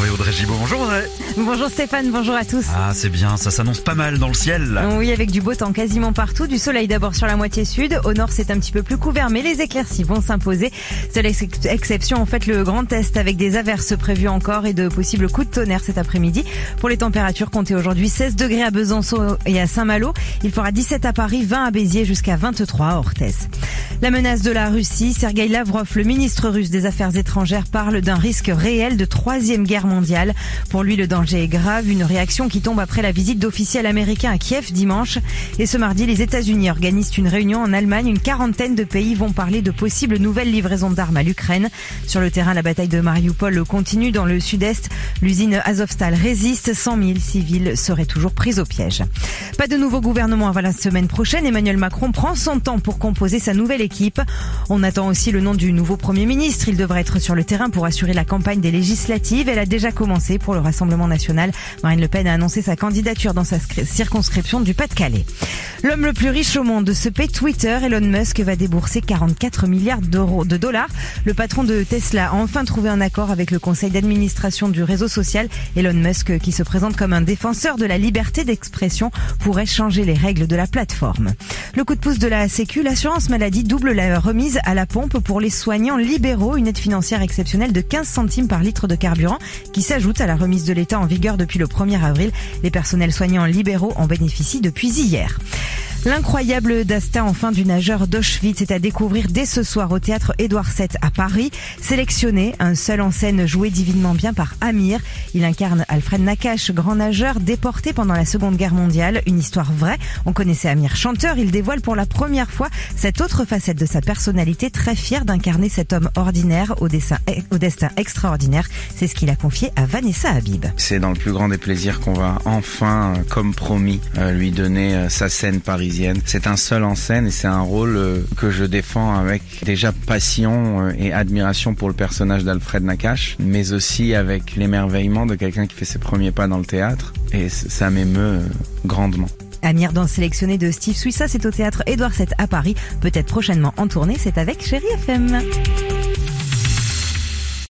Retrouver Audrey Gibaud. Bonjour Audrey. Bonjour Stéphane, bonjour à tous. Ah c'est bien, ça s'annonce pas mal dans le ciel. là. Oui, avec du beau temps quasiment partout, du soleil d'abord sur la moitié sud, au nord c'est un petit peu plus couvert, mais les éclaircies vont s'imposer. Seule ex- exception en fait le Grand Est avec des averses prévues encore et de possibles coups de tonnerre cet après-midi. Pour les températures, comptez aujourd'hui 16 degrés à Besançon et à Saint-Malo. Il fera 17 à Paris, 20 à Béziers jusqu'à 23 à Orthez. La menace de la Russie, Sergei Lavrov, le ministre russe des Affaires étrangères, parle d'un risque réel de troisième guerre mondiale. Pour lui, le danger est grave, une réaction qui tombe après la visite d'officiels américains à Kiev dimanche. Et ce mardi, les États-Unis organisent une réunion en Allemagne. Une quarantaine de pays vont parler de possibles nouvelles livraisons d'armes à l'Ukraine. Sur le terrain, la bataille de Mariupol continue dans le sud-est. L'usine Azovstal résiste. 100 000 civils seraient toujours pris au piège. Pas de nouveau gouvernement avant la semaine prochaine. Emmanuel Macron prend son temps pour composer sa nouvelle équipe. On attend aussi le nom du nouveau Premier ministre. Il devrait être sur le terrain pour assurer la campagne des législatives. Elle a déjà commencé pour le Rassemblement national. Marine Le Pen a annoncé sa candidature dans sa scri- circonscription du Pas-de-Calais. L'homme le plus riche au monde se paie Twitter. Elon Musk va débourser 44 milliards d'euros de dollars. Le patron de Tesla a enfin trouvé un accord avec le conseil d'administration du réseau social. Elon Musk, qui se présente comme un défenseur de la liberté d'expression, pourrait changer les règles de la plateforme. Le coup de pouce de la Sécu, l'assurance maladie double la remise à la pompe pour les soignants libéraux, une aide financière exceptionnelle de 15 centimes par litre de carburant qui s'ajoute à la remise de l'État en vigueur depuis le 1er avril. Les personnels soignants libéraux en bénéficient depuis hier. L'incroyable destin enfin du nageur d'Auschwitz est à découvrir dès ce soir au théâtre Édouard VII à Paris. Sélectionné, un seul en scène joué divinement bien par Amir. Il incarne Alfred Nakache, grand nageur déporté pendant la Seconde Guerre mondiale. Une histoire vraie. On connaissait Amir chanteur. Il dévoile pour la première fois cette autre facette de sa personnalité, très fier d'incarner cet homme ordinaire au, dessin, au destin extraordinaire. C'est ce qu'il a confié à Vanessa Habib. C'est dans le plus grand des plaisirs qu'on va enfin, euh, comme promis, euh, lui donner euh, sa scène C'est un seul en scène et c'est un rôle euh, que je défends avec déjà passion euh, et admiration pour le personnage d'Alfred Nakache, mais aussi avec l'émerveillement de quelqu'un qui fait ses premiers pas dans le théâtre. Et ça m'émeut euh, grandement. Amir dans sélectionné de Steve Suissa, c'est au théâtre Édouard VII à Paris. Peut-être prochainement en tournée, c'est avec Chéri FM.